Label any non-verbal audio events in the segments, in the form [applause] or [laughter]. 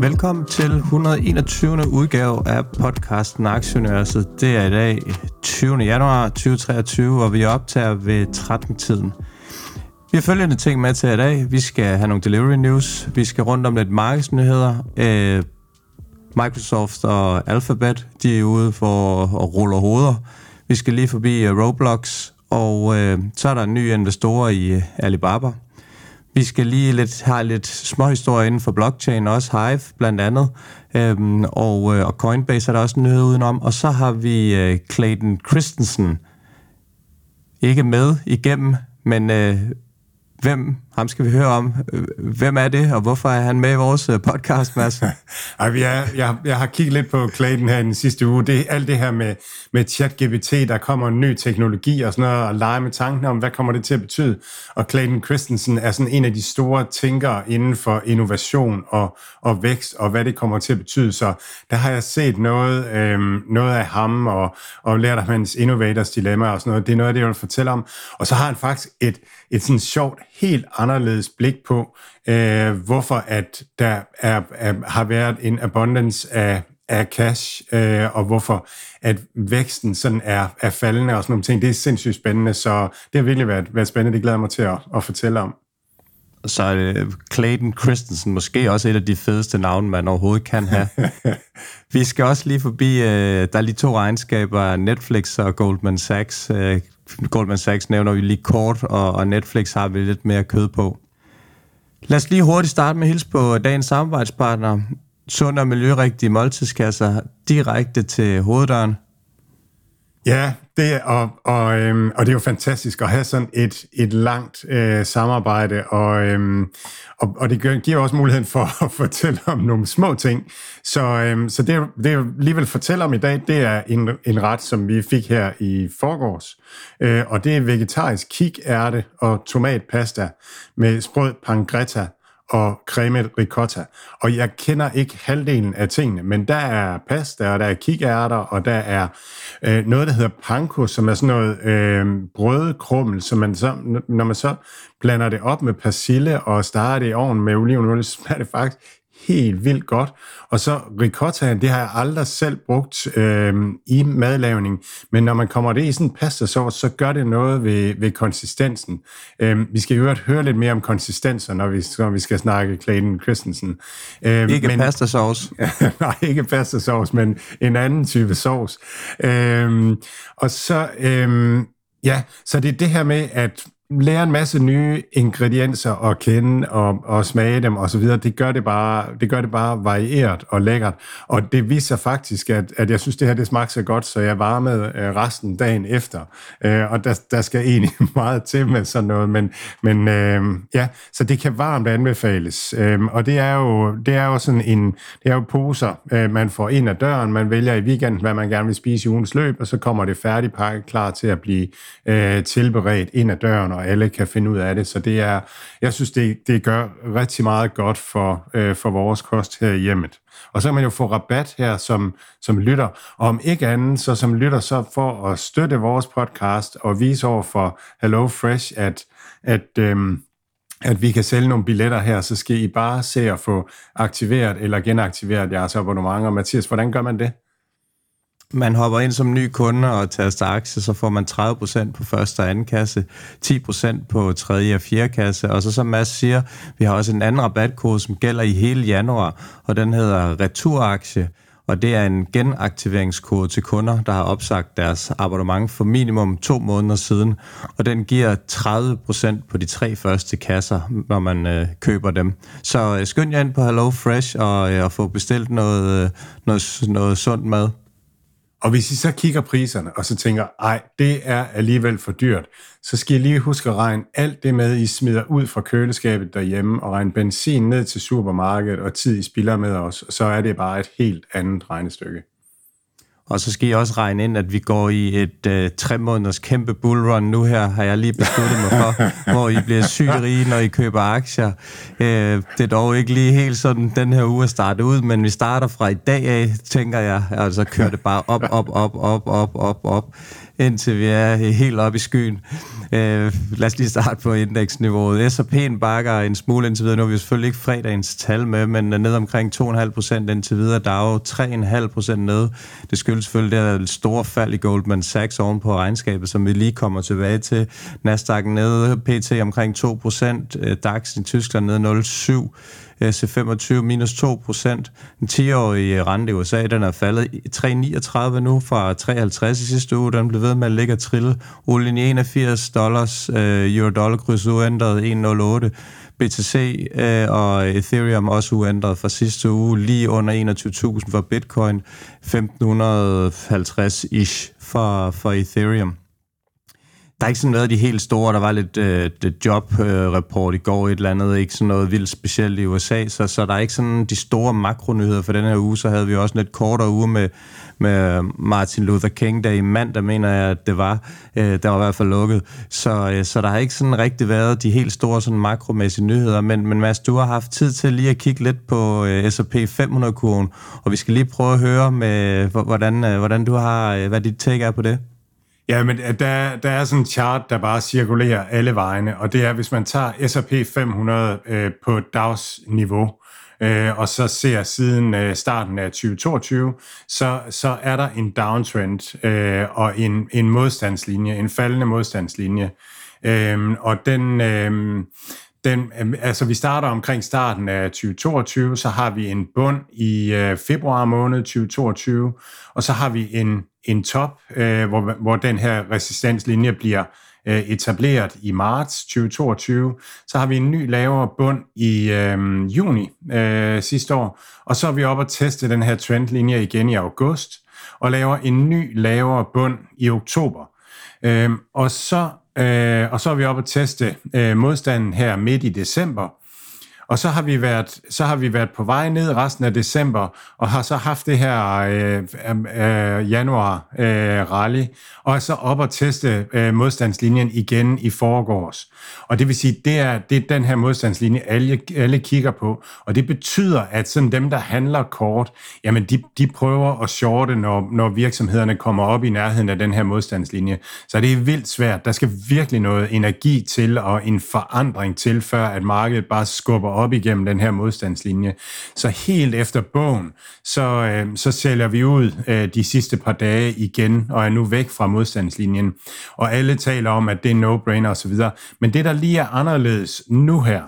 Velkommen til 121. udgave af podcasten Aktieuniverset. Det er i dag 20. januar 2023, og vi optager ved 13-tiden. Vi har følgende ting med til i dag. Vi skal have nogle delivery news. Vi skal rundt om lidt markedsnyheder. Øh, Microsoft og Alphabet, de er ude for at rulle hoveder. Vi skal lige forbi øh, Roblox, og øh, så er der en ny investor i øh, Alibaba. Vi skal lige lidt, have lidt små historier inden for blockchain, også Hive blandt andet, øhm, og, øh, og Coinbase er der også noget udenom. Og så har vi øh, Clayton Christensen, ikke med igennem, men øh, hvem, ham skal vi høre om. Hvem er det, og hvorfor er han med i vores øh, podcast, Mads? [laughs] Jeg, jeg, jeg har kigget lidt på Clayton her i den sidste uge. Det er alt det her med, med ChatGPT, der kommer en ny teknologi og sådan noget, og lege med tanken om, hvad kommer det til at betyde. Og Clayton Christensen er sådan en af de store tænkere inden for innovation og, og vækst, og hvad det kommer til at betyde. Så der har jeg set noget, øhm, noget af ham, og, og lært af hans innovators dilemma og sådan noget. Det er noget af det, jeg vil fortælle om. Og så har han faktisk et, et sådan sjovt, helt anderledes blik på, øh, hvorfor at der er, er, har været en abundance af, af cash, øh, og hvorfor at væksten sådan er, er faldende og sådan nogle ting. Det er sindssygt spændende, så det har virkelig været, været spændende. Det glæder jeg mig til at, at fortælle om. Så er Clayton Christensen måske også et af de fedeste navne, man overhovedet kan have. [laughs] Vi skal også lige forbi, øh, der er lige to regnskaber, Netflix og Goldman Sachs. Øh, Goldman Sachs nævner vi lige kort, og, og Netflix har vi lidt mere kød på. Lad os lige hurtigt starte med at hilse på dagens samarbejdspartner. Sund og miljørigtige måltidskasser direkte til hoveddøren. Ja, det er, og, og, øhm, og det er jo fantastisk at have sådan et, et langt øh, samarbejde, og, øhm, og, og det giver også muligheden for [laughs] at fortælle om nogle små ting. Så, øhm, så det, det jeg lige fortæller fortælle om i dag, det er en, en ret, som vi fik her i forgårs, øh, og det er vegetarisk kikærte og tomatpasta med sprød pangretta og creme ricotta. Og jeg kender ikke halvdelen af tingene, men der er pasta, og der er kikærter, og der er øh, noget, der hedder panko, som er sådan noget øh, brødkrummel, som man så, når man så blander det op med persille og starter det i ovnen med olivenolie, så smager det faktisk helt vildt godt. Og så ricotta, det har jeg aldrig selv brugt øh, i madlavning, men når man kommer det i sådan en pastasauce, så gør det noget ved, ved konsistensen. Øh, vi skal i øvrigt høre lidt mere om konsistenser, når vi, når vi skal snakke Clayton Christensen. Øh, ikke men, pastasauce. [laughs] nej, ikke pastasauce, men en anden type sauce. Øh, og så, øh, ja, så det er det her med, at lære en masse nye ingredienser at kende og, og smage dem og så videre, det gør det bare, det gør det bare varieret og lækkert. Og det viser faktisk, at, at jeg synes, det her det smagte så godt, så jeg varmede øh, resten dagen efter. Øh, og der, der skal egentlig [laughs] meget til med sådan noget, men, men øh, ja, så det kan varmt anbefales. Øh, og det er jo, det er jo sådan en, det er jo poser, øh, man får ind ad døren, man vælger i weekenden, hvad man gerne vil spise i ugens løb, og så kommer det færdigpakket klar til at blive øh, tilberedt ind ad døren, og alle kan finde ud af det. Så det er, jeg synes, det, det gør rigtig meget godt for, øh, for vores kost her i hjemmet. Og så kan man jo få rabat her som, som lytter. Og om ikke andet, så som lytter, så for at støtte vores podcast og vise over for Hello Fresh, at, at øh, at vi kan sælge nogle billetter her, så skal I bare se at få aktiveret eller genaktiveret jeres abonnementer. Mathias, hvordan gør man det? Man hopper ind som ny kunde og taster aktie, så får man 30% på første og anden kasse, 10% på tredje og fjerde kasse, og så som Mads siger, vi har også en anden rabatkode, som gælder i hele januar, og den hedder Returaktie, og det er en genaktiveringskode til kunder, der har opsagt deres abonnement for minimum to måneder siden, og den giver 30% på de tre første kasser, når man øh, køber dem. Så øh, skynd jer ind på Hello Fresh og, øh, og få bestilt noget, øh, noget, noget sundt mad. Og hvis I så kigger priserne, og så tænker, ej, det er alligevel for dyrt, så skal I lige huske at regne alt det med, I smider ud fra køleskabet derhjemme, og regne benzin ned til supermarkedet, og tid I spilder med os, så er det bare et helt andet regnestykke. Og så skal I også regne ind, at vi går i et øh, tre måneders kæmpe bullrun nu her, har jeg lige besluttet mig for, [laughs] hvor I bliver sygt rige, når I køber aktier. Øh, det er dog ikke lige helt sådan, den her uge at starte ud, men vi starter fra i dag af, tænker jeg, altså kører det bare op, op, op, op, op, op, op indtil vi er helt oppe i skyen. Øh, lad os lige starte på indeksniveauet. S&P'en bakker en smule indtil videre. Nu har vi selvfølgelig ikke fredagens tal med, men er ned omkring 2,5 procent indtil videre. Der er jo 3,5 procent ned. Det skyldes selvfølgelig det her store fald i Goldman Sachs oven på regnskabet, som vi lige kommer tilbage til. Nasdaq nede, PT omkring 2 procent. Øh, DAX i Tyskland nede 0,7 C25 minus 2 procent. Den 10-årige rente i USA, den er faldet 3,39 nu fra 53 i sidste uge. Den blev ved med at ligge og trille. Olien i 81 dollars, øh, euro-dollar kryds uændret 1,08. BTC øh, og Ethereum også uændret fra sidste uge, lige under 21.000 for Bitcoin, 1550-ish for, for Ethereum der er ikke sådan været de helt store. Der var lidt øh, job-report i går, et eller andet, ikke sådan noget vildt specielt i USA, så, så der er ikke sådan de store makronyheder for den her uge. Så havde vi også en lidt kortere uge med, med Martin Luther King, der i mandag mener jeg, at det var. Øh, der var i hvert fald lukket. Så, øh, så der har ikke sådan rigtig været de helt store sådan makromæssige nyheder. Men, men Mads, du har haft tid til lige at kigge lidt på øh, S&P 500-kurven, og vi skal lige prøve at høre med, hvordan, øh, hvordan du har, øh, hvad dit take er på det. Ja, men øh, der, der er sådan en chart, der bare cirkulerer alle vejene, og det er, hvis man tager S&P 500 øh, på dagsniveau, øh, og så ser siden øh, starten af 2022, så, så er der en downtrend øh, og en, en modstandslinje, en faldende modstandslinje. Øh, og den... Øh, den, øhm, altså vi starter omkring starten af 2022, så har vi en bund i øh, februar måned 2022, og så har vi en en top, øh, hvor, hvor den her resistenslinje bliver øh, etableret i marts 2022. Så har vi en ny lavere bund i øh, juni øh, sidste år, og så er vi oppe og teste den her trendlinje igen i august, og laver en ny lavere bund i oktober. Øh, og så øh, og så er vi oppe at teste øh, modstanden her midt i december, og så har vi været, så har vi været på vej ned resten af december, og har så haft det her øh, øh, øh januar øh, rally, og er så op og teste øh, modstandslinjen igen i forgårs. Og det vil sige, det er, det er den her modstandslinje, alle, alle kigger på, og det betyder, at sådan dem, der handler kort, jamen de, de prøver at shorte, når, når virksomhederne kommer op i nærheden af den her modstandslinje. Så det er vildt svært. Der skal virkelig noget energi til, og en forandring til, før at markedet bare skubber op igennem den her modstandslinje. Så helt efter bogen, så, øh, så sælger vi ud øh, de sidste par dage igen, og er nu væk fra modstandslinjen. Og alle taler om, at det er no-brainer osv. Men det, der lige er anderledes nu her,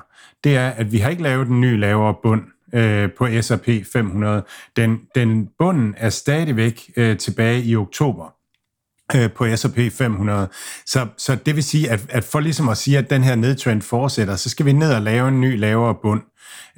det er, at vi har ikke lavet en ny lavere bund øh, på S&P 500. Den, den bunden er stadigvæk øh, tilbage i oktober øh, på S&P 500. Så, så det vil sige, at, at for ligesom at sige, at den her nedtrend fortsætter, så skal vi ned og lave en ny lavere bund.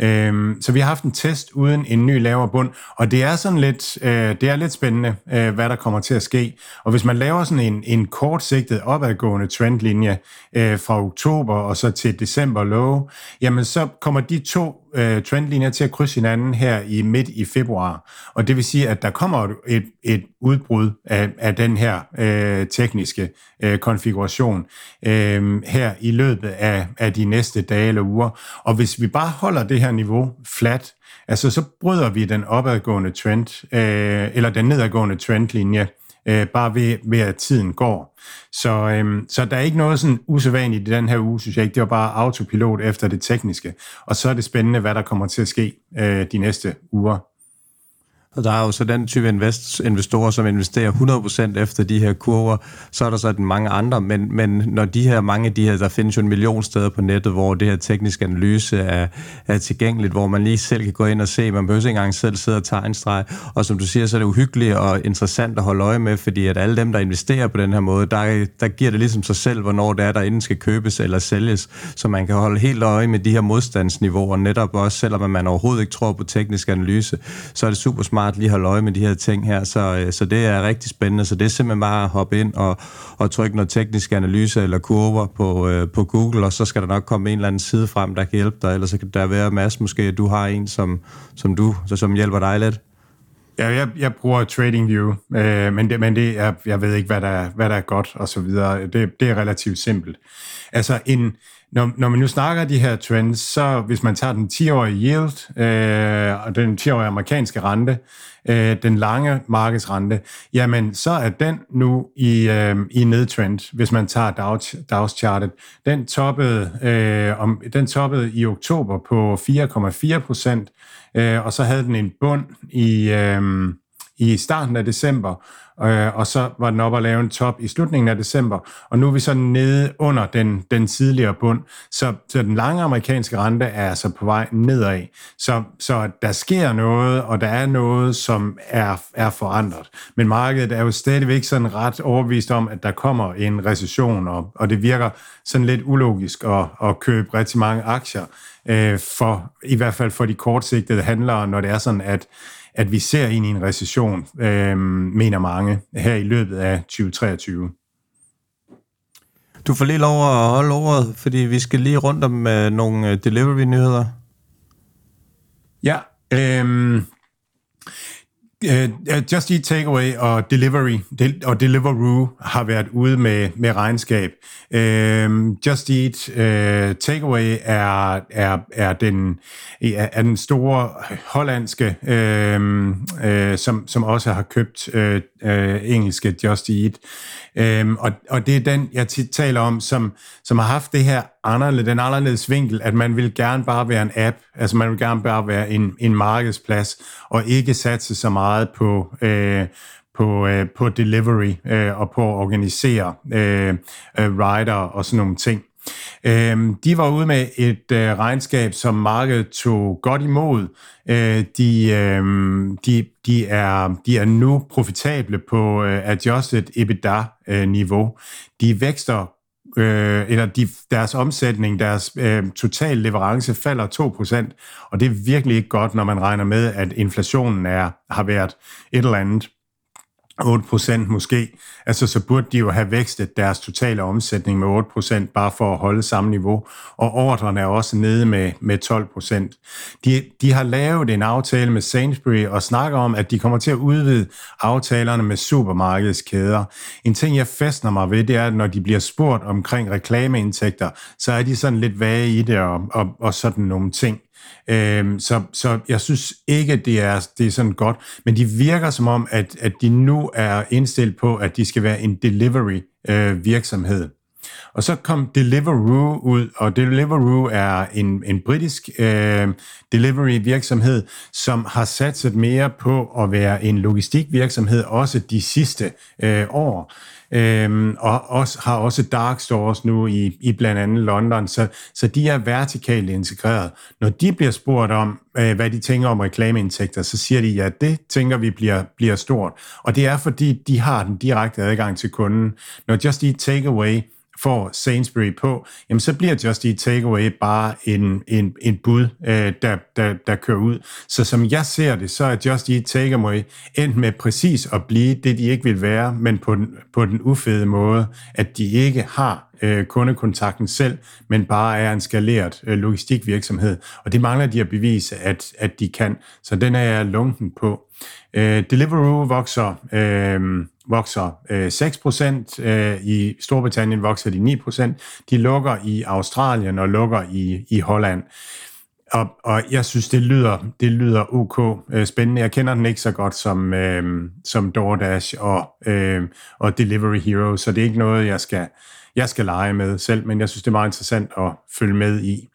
Øhm, så vi har haft en test uden en ny lavere bund, og det er sådan lidt, øh, det er lidt spændende, øh, hvad der kommer til at ske. Og hvis man laver sådan en, en kortsigtet opadgående trendlinje øh, fra oktober og så til december low, jamen så kommer de to øh, trendlinjer til at krydse hinanden her i midt i februar. Og det vil sige, at der kommer et, et udbrud af, af den her øh, tekniske øh, konfiguration øh, her i løbet af, af de næste dage eller uger. Og hvis vi bare holder det her niveau flat, altså så bryder vi den opadgående trend, øh, eller den nedadgående trendlinje, øh, bare ved, ved at tiden går. Så, øhm, så der er ikke noget sådan usædvanligt i den her uge, synes jeg ikke. Det var bare autopilot efter det tekniske. Og så er det spændende, hvad der kommer til at ske øh, de næste uger. Og der er jo så den type invest, investorer, som investerer 100% efter de her kurver. Så er der så den mange andre, men, men når de her, mange af de her, der findes jo en million steder på nettet, hvor det her tekniske analyse er, er tilgængeligt, hvor man lige selv kan gå ind og se, man behøver ikke engang selv sidde og tegne streg. Og som du siger, så er det uhyggeligt og interessant at holde øje med, fordi at alle dem, der investerer på den her måde, der, der giver det ligesom sig selv, hvornår det er, der inden skal købes eller sælges, så man kan holde helt øje med de her modstandsniveauer, netop også, selvom man overhovedet ikke tror på teknisk analyse, så er det super smart smart lige holde øje med de her ting her, så, øh, så det er rigtig spændende. Så det er simpelthen bare at hoppe ind og, og trykke noget teknisk analyse eller kurver på, øh, på Google, og så skal der nok komme en eller anden side frem, der kan hjælpe dig, eller så kan der være masser måske, at du har en, som, som du, så, som hjælper dig lidt. Ja, jeg, jeg bruger TradingView, øh, men, det, men det er, jeg ved ikke, hvad der, hvad der er godt og så videre. Det, det er relativt simpelt. Altså, en, når, når man nu snakker de her trends, så hvis man tager den 10-årige yield øh, og den 10-årige amerikanske rente, øh, den lange markedsrente, jamen så er den nu i, øh, i nedtrend, hvis man tager Dows, Dows chartet. Den toppede, øh, om, den toppede i oktober på 4,4 procent, øh, og så havde den en bund i, øh, i starten af december, øh, og så var den op og lave en top i slutningen af december, og nu er vi så nede under den, den tidligere bund. Så, så den lange amerikanske rente er altså på vej nedad. Så, så der sker noget, og der er noget, som er, er forandret. Men markedet er jo stadigvæk sådan ret overbevist om, at der kommer en recession, og, og det virker sådan lidt ulogisk at, at købe rigtig mange aktier, øh, for, i hvert fald for de kortsigtede handlere, når det er sådan, at at vi ser ind i en recession, øh, mener mange, her i løbet af 2023. Du får lige lov at holde ordet, fordi vi skal lige rundt om øh, nogle øh, delivery-nyheder. Ja, øh, Uh, Just Eat Takeaway og Delivery del, og Deliveroo har været ude med, med regnskab. Uh, Just Eat uh, Takeaway er, er, er, den, er den store hollandske, uh, uh, som, som også har købt uh, uh, engelske Just Eat. Øhm, og, og det er den, jeg tit taler om, som, som har haft det her anderledes, den anderledes vinkel, at man vil gerne bare være en app, altså man vil gerne bare være en, en markedsplads, og ikke satse så meget på, øh, på, øh, på delivery øh, og på at organisere øh, øh, rider og sådan nogle ting. Øh, de var ude med et øh, regnskab, som markedet tog godt imod. Øh, de, øh, de, de, er, de er nu profitable på øh, adjusted EBITDA-niveau. Øh, de vækster øh, eller de, deres omsætning, deres øh, total leverance falder 2%, og det er virkelig ikke godt, når man regner med, at inflationen er, har været et eller andet 8% måske, altså så burde de jo have vækstet deres totale omsætning med 8% bare for at holde samme niveau, og ordrene er også nede med, med 12%. De, de har lavet en aftale med Sainsbury og snakker om, at de kommer til at udvide aftalerne med supermarkedskæder. En ting, jeg fastner mig ved, det er, at når de bliver spurgt omkring reklameindtægter, så er de sådan lidt vage i det og, og, og sådan nogle ting. Øhm, så, så jeg synes ikke, det er, det er sådan godt, men de virker som om, at, at de nu er indstillet på, at de skal være en delivery øh, virksomhed. Og så kom Deliveroo ud, og Deliveroo er en, en britisk øh, delivery virksomhed, som har satset mere på at være en logistikvirksomhed også de sidste øh, år øhm, og også, har også dark stores nu i, i blandt andet London, så, så de er vertikalt integreret. Når de bliver spurgt om, øh, hvad de tænker om reklameindtægter, så siger de, ja, det tænker vi bliver, bliver stort. Og det er fordi, de har den direkte adgang til kunden. Når Just Eat Takeaway får Sainsbury på, jamen så bliver Just Eat Takeaway bare en, en, en bud, øh, der, der, der kører ud. Så som jeg ser det, så er Just Eat Takeaway endt med præcis at blive det, de ikke vil være, men på den, på den ufede måde, at de ikke har øh, kundekontakten selv, men bare er en skaleret øh, logistikvirksomhed. Og det mangler de at bevise, at, at de kan. Så den er jeg lunken på. Øh, Deliveroo vokser, øh, vokser øh, 6%, øh, i Storbritannien vokser de 9%, de lukker i Australien og lukker i, i Holland. Og, og jeg synes, det lyder, det lyder ok øh, spændende. Jeg kender den ikke så godt som, øh, som DoorDash og, øh, og Delivery Hero, så det er ikke noget, jeg skal, jeg skal lege med selv, men jeg synes, det er meget interessant at følge med i.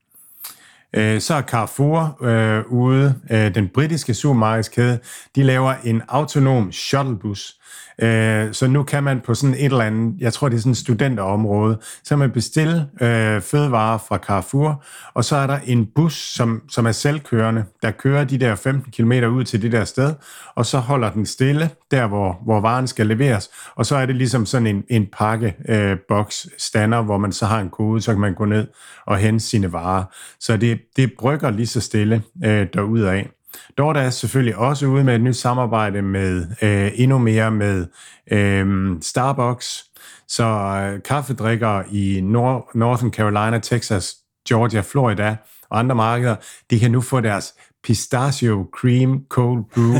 Øh, så er Carrefour øh, ude, øh, den britiske supermarkedskæde, de laver en autonom shuttlebus, Øh, så nu kan man på sådan et eller andet, jeg tror det er sådan et studenterområde, så kan man bestille øh, fødevarer fra Carrefour, og så er der en bus, som, som er selvkørende, der kører de der 15 km ud til det der sted, og så holder den stille der, hvor, hvor varen skal leveres, og så er det ligesom sådan en, en pakkeboks øh, stander, hvor man så har en kode, så kan man gå ned og hente sine varer. Så det, det brygger lige så stille øh, derudad. DoorDash er selvfølgelig også ude med et nyt samarbejde med øh, endnu mere med øh, Starbucks. Så øh, kaffedrikkere i Nor- Northern Carolina, Texas, Georgia, Florida og andre markeder, de kan nu få deres pistachio cream cold brew.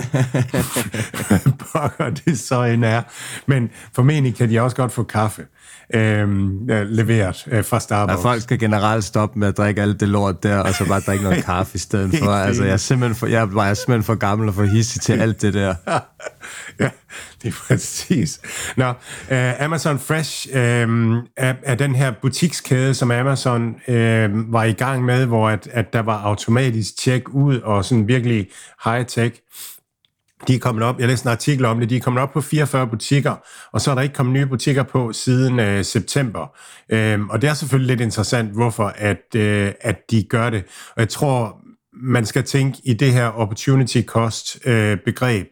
[laughs] Pokker det så end er. Men formentlig kan de også godt få kaffe øhm, leveret øh, fra Starbucks. Ja, folk skal generelt stoppe med at drikke alt det lort der, og så bare drikke noget [laughs] kaffe i stedet for. Altså, jeg er simpelthen for, jeg er simpelthen for gammel og for hissig til alt det der. [laughs] ja, det er præcis. Nå, uh, Amazon Fresh uh, er, er den her butikskæde, som Amazon uh, var i gang med, hvor at, at der var automatisk tjek ud og sådan virkelig high-tech. De er kommet op, jeg læste en artikel om det, de er kommet op på 44 butikker, og så er der ikke kommet nye butikker på siden øh, september. Øhm, og det er selvfølgelig lidt interessant, hvorfor at, øh, at de gør det. Og jeg tror, man skal tænke i det her opportunity cost øh, begreb,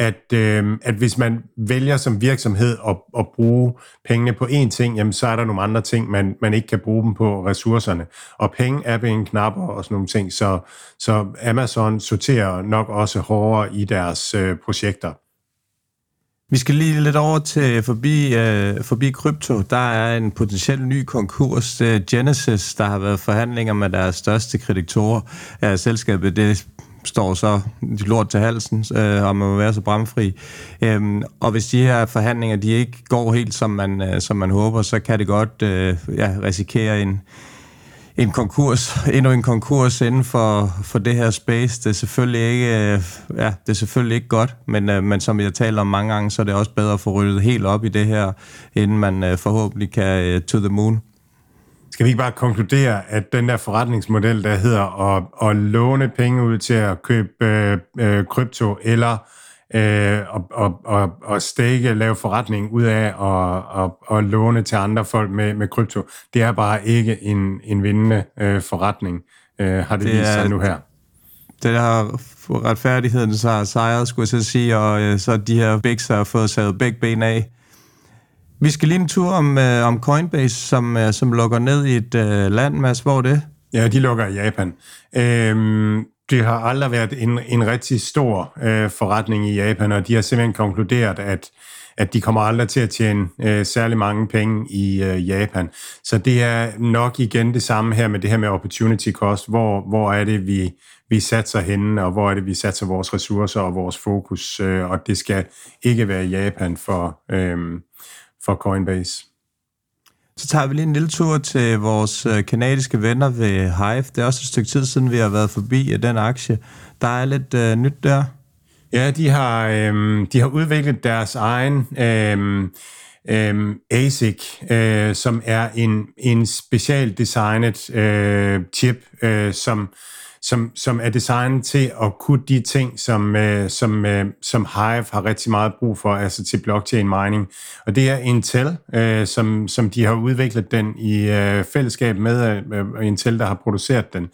at, øh, at hvis man vælger som virksomhed at, at bruge pengene på én ting, jamen så er der nogle andre ting, man, man ikke kan bruge dem på ressourcerne. Og penge er en knapper og sådan nogle ting, så, så Amazon sorterer nok også hårdere i deres øh, projekter. Vi skal lige lidt over til forbi, øh, forbi krypto. Der er en potentiel ny konkurs. Genesis, der har været forhandlinger med deres største kreditorer af selskabet. Det står så de lort til halsen, øh, og man må være så bramfri. Øhm, og hvis de her forhandlinger de ikke går helt, som man, øh, som man håber, så kan det godt øh, ja, risikere en, en konkurs, [laughs] endnu en konkurs inden for, for det her space. Det er selvfølgelig ikke, øh, ja, det er selvfølgelig ikke godt, men, øh, men som jeg taler om mange gange, så er det også bedre at få ryddet helt op i det her, inden man øh, forhåbentlig kan øh, to the moon. Skal vi ikke bare konkludere, at den der forretningsmodel, der hedder at, at låne penge ud til at købe øh, krypto, eller øh, og, og, og, og stake, lave forretning ud af og, og, og låne til andre folk med, med krypto, det er bare ikke en, en vindende øh, forretning, øh, har det, det vist sig nu her. Det der retfærdigheden så har sejret, skulle jeg så sige, og øh, så de her bigs har fået sat begge ben af. Vi skal lige en tur om, øh, om Coinbase, som, øh, som lukker ned i et øh, land, Mads. Hvor er det? Ja, de lukker i Japan. Øhm, det har aldrig været en, en rigtig stor øh, forretning i Japan, og de har simpelthen konkluderet, at at de kommer aldrig til at tjene øh, særlig mange penge i øh, Japan. Så det er nok igen det samme her med det her med opportunity cost. Hvor, hvor er det, vi, vi satser henne, og hvor er det, vi satser vores ressourcer og vores fokus, øh, og det skal ikke være Japan for, øh, for Coinbase. Så tager vi lige en lille tur til vores øh, kanadiske venner ved Hive. Det er også et stykke tid siden, vi har været forbi den aktie. Der er lidt øh, nyt der. Ja, de har, øh, de har udviklet deres egen øh, øh, ASIC, øh, som er en, en specielt designet øh, chip, øh, som som, som er designet til at kunne de ting, som, øh, som, øh, som Hive har rigtig meget brug for, altså til blockchain mining. Og det er Intel, øh, som, som de har udviklet den i øh, fællesskab med øh, øh Intel, der har produceret den.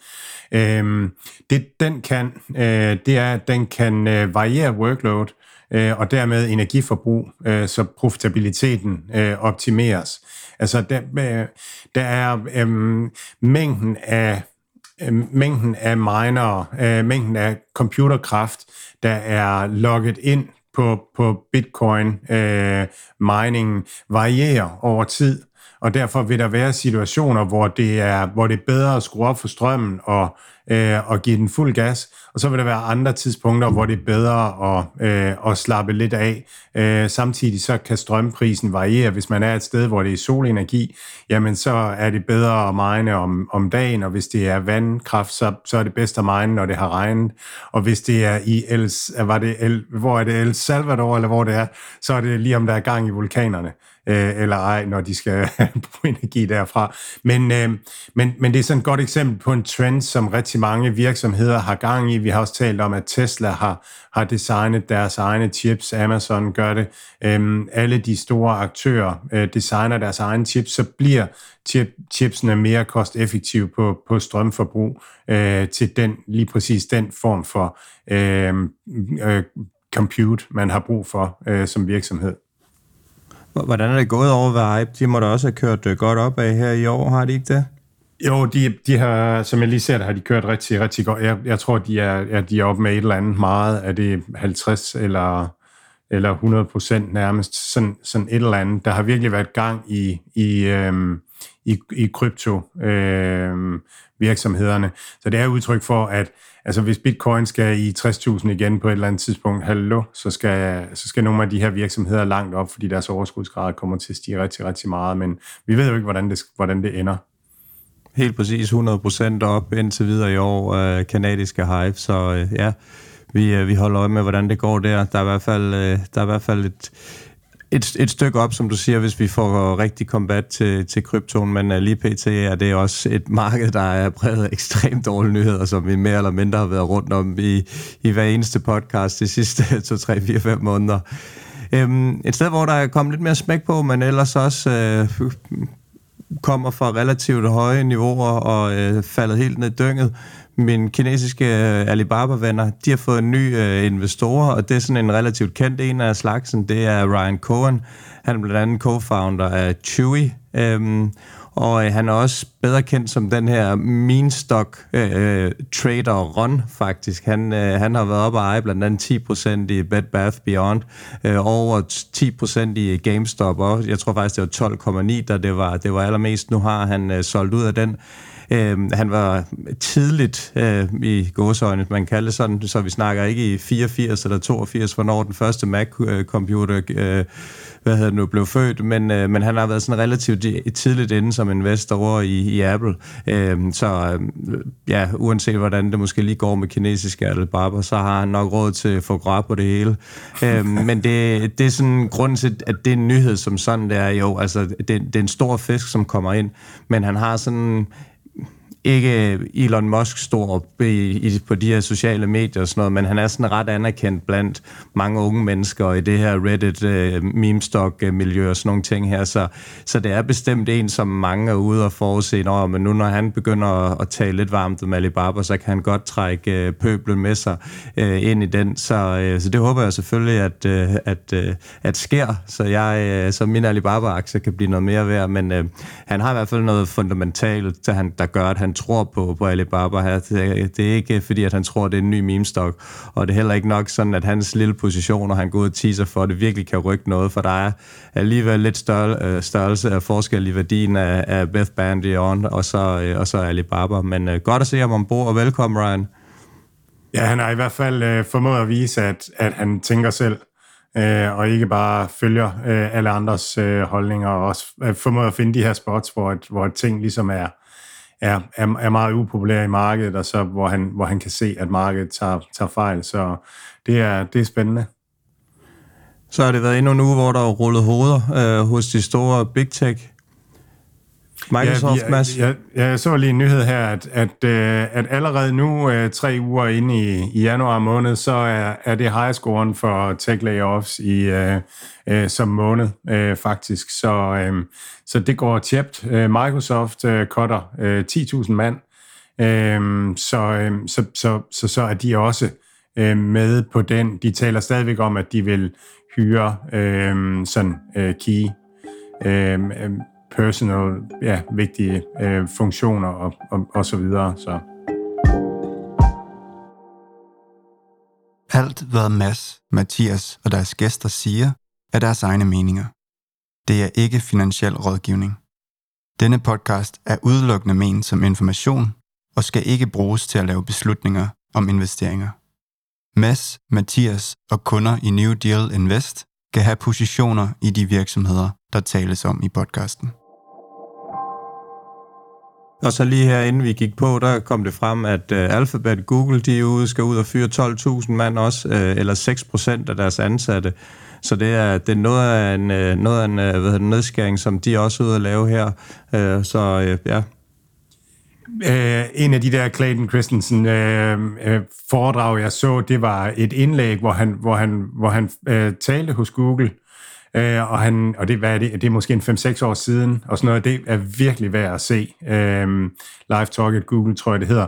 Øh, det den kan, øh, det er, at den kan øh, variere workload, øh, og dermed energiforbrug, øh, så profitabiliteten øh, optimeres. Altså, der, øh, der er øh, mængden af Øh, mængden af miner, øh, mængden af computerkraft, der er logget ind på, på bitcoin øh, mining varierer over tid, og derfor vil der være situationer, hvor det er, hvor det er bedre at skrue op for strømmen og øh, og give den fuld gas. Og så vil der være andre tidspunkter, hvor det er bedre at, øh, at slappe lidt af. Øh, samtidig så kan strømprisen variere. Hvis man er et sted, hvor det er solenergi, jamen så er det bedre at mine om, om dagen, og hvis det er vandkraft, så, så er det bedst at mine, når det har regnet. Og hvis det er i El, var det El, hvor er det El Salvador, eller hvor det er, så er det lige om der er gang i vulkanerne øh, eller ej, når de skal [laughs] bruge energi derfra. Men, øh, men, men det er sådan et godt eksempel på en trend, som rigtig mange virksomheder har gang i. Vi har også talt om, at Tesla har, har designet deres egne chips, Amazon gør det. Øh, alle de store aktører øh, designer deres egne chips, så bliver chip, chipsene mere kosteffektive på, på strømforbrug øh, til den lige præcis den form for øh, øh, compute, man har brug for øh, som virksomhed. Hvordan er det gået over ved Hype? De må da også have kørt øh, godt op af her i år, har de ikke det? Jo, de, de har, som jeg lige ser det, har de kørt rigtig, rigtig godt. Jeg, jeg tror, de er, ja, de er oppe med et eller andet meget. Er det 50 eller, eller 100 procent nærmest? Sådan, sådan et eller andet. Der har virkelig været gang i, i, øhm, i, i krypto øhm, virksomhederne. Så det er udtryk for, at altså, hvis bitcoin skal i 60.000 igen på et eller andet tidspunkt, hallo, så skal, så skal nogle af de her virksomheder langt op, fordi deres overskudsgrad kommer til at stige rigtig, rigtig meget. Men vi ved jo ikke, hvordan det, hvordan det ender helt præcis 100% op indtil videre i år øh, kanadiske Hive, så øh, ja, vi, øh, vi holder øje med, hvordan det går der. Der er i hvert fald, øh, der er i hvert fald et, et, et stykke op, som du siger, hvis vi får rigtig kombat til, til kryptoen, men uh, lige pt. er det også et marked, der er præget af ekstremt dårlige nyheder, som vi mere eller mindre har været rundt om i, i hver eneste podcast de sidste 2, 3, 4, 5 måneder. Øhm, et sted, hvor der er kommet lidt mere smæk på, men ellers også øh, kommer fra relativt høje niveauer og øh, faldet helt ned i dynget. Mine kinesiske øh, Alibaba-venner, de har fået en ny øh, investorer, og det er sådan en relativt kendt en af slagsen. Det er Ryan Cohen. Han er blandt andet co-founder af Chewy. Øhm, og øh, han er også bedre kendt som den her mean stock øh, øh, trader Ron faktisk. Han, øh, han har været op og eje blandt andet 10% i Bed Bath Beyond, øh, over 10% i GameStop, og jeg tror faktisk, det var 12,9, da det var, det var allermest. Nu har han øh, solgt ud af den. Øh, han var tidligt øh, i gåsøjne, man kalder det sådan, så vi snakker ikke i 84 eller 82, hvornår den første Mac-computer øh, hvad hedder det nu, blev født, men, øh, men han har været sådan relativt tidligt inde som investor over i, i Apple. Øh, så øh, ja, uanset hvordan det måske lige går med kinesiske Alibaba, så har han nok råd til at få grab på det hele. øh, [laughs] men det, det er sådan grund til, at det er en nyhed som sådan, det er jo, altså det, det er en stor fisk, som kommer ind, men han har sådan ikke Elon Musk stor i, i, på de her sociale medier og sådan noget, men han er sådan ret anerkendt blandt mange unge mennesker i det her Reddit øh, meme stock øh, miljø og sådan nogle ting her, så, så det er bestemt en, som mange er ude og forudse, Nå, men nu når han begynder at, at tale lidt varmt om Alibaba, så kan han godt trække øh, pøblen med sig øh, ind i den, så, øh, så det håber jeg selvfølgelig, at, øh, at, øh, at sker, så jeg, øh, så min Alibaba-aktie kan blive noget mere værd, men øh, han har i hvert fald noget fundamentalt, der, han, der gør, at han tror på, på Alibaba her. Det, det er ikke fordi, at han tror, det er en ny meme-stok, og det er heller ikke nok sådan, at hans lille position, og han går ud og teaser for, at det virkelig kan rykke noget, for der er alligevel lidt større, øh, størrelse af forskel i værdien af, af Beth Bandy on, og så, øh, og så Alibaba. Men uh, godt at se ham ombord, og velkommen, Ryan. Ja, han har i hvert fald uh, formået at vise, at, at han tænker selv, uh, og ikke bare følger uh, alle andres uh, holdninger, og også uh, formået at finde de her spots, hvor, hvor ting ligesom er, er, er, er meget upopulær i markedet, og så hvor han, hvor han kan se, at markedet tager, tager fejl. Så det er, det er spændende. Så har det været endnu en uge, hvor der er rullet hoveder øh, hos de store big tech. Microsoft, ja, Mads? Jeg, jeg, jeg så lige en nyhed her, at, at, øh, at allerede nu, øh, tre uger inde i, i januar måned, så er, er det high-scoren for tech layoffs i, øh, øh, som måned, øh, faktisk. Så, øh, så det går tjept. Microsoft øh, cutter øh, 10.000 mand, øh, så, øh, så, så, så, så er de også øh, med på den. De taler stadigvæk om, at de vil hyre øh, sådan øh, key øh, personal, ja, vigtige øh, funktioner og, og, og så videre. Så. Alt hvad Mads, Mathias og deres gæster siger, er deres egne meninger. Det er ikke finansiel rådgivning. Denne podcast er udelukkende ment som information og skal ikke bruges til at lave beslutninger om investeringer. Mads, Mathias og kunder i New Deal Invest kan have positioner i de virksomheder, der tales om i podcasten. Og så lige her, inden vi gik på, der kom det frem, at uh, Alphabet, Google, de ude, skal ud og fyre 12.000 mand også, uh, eller 6 procent af deres ansatte. Så det er, det er noget af en, uh, noget af en uh, hvad det, nedskæring, som de også er ude at lave her. Uh, så uh, ja, Uh, en af de der Clayton Christensen uh, uh, foredrag, jeg så, det var et indlæg, hvor han, hvor han, hvor han uh, talte hos Google, Øh, og, han, og det, hvad er det, det er måske en 5-6 år siden, og sådan noget, det er virkelig værd at se. Øh, Live Talk at Google, tror jeg det hedder.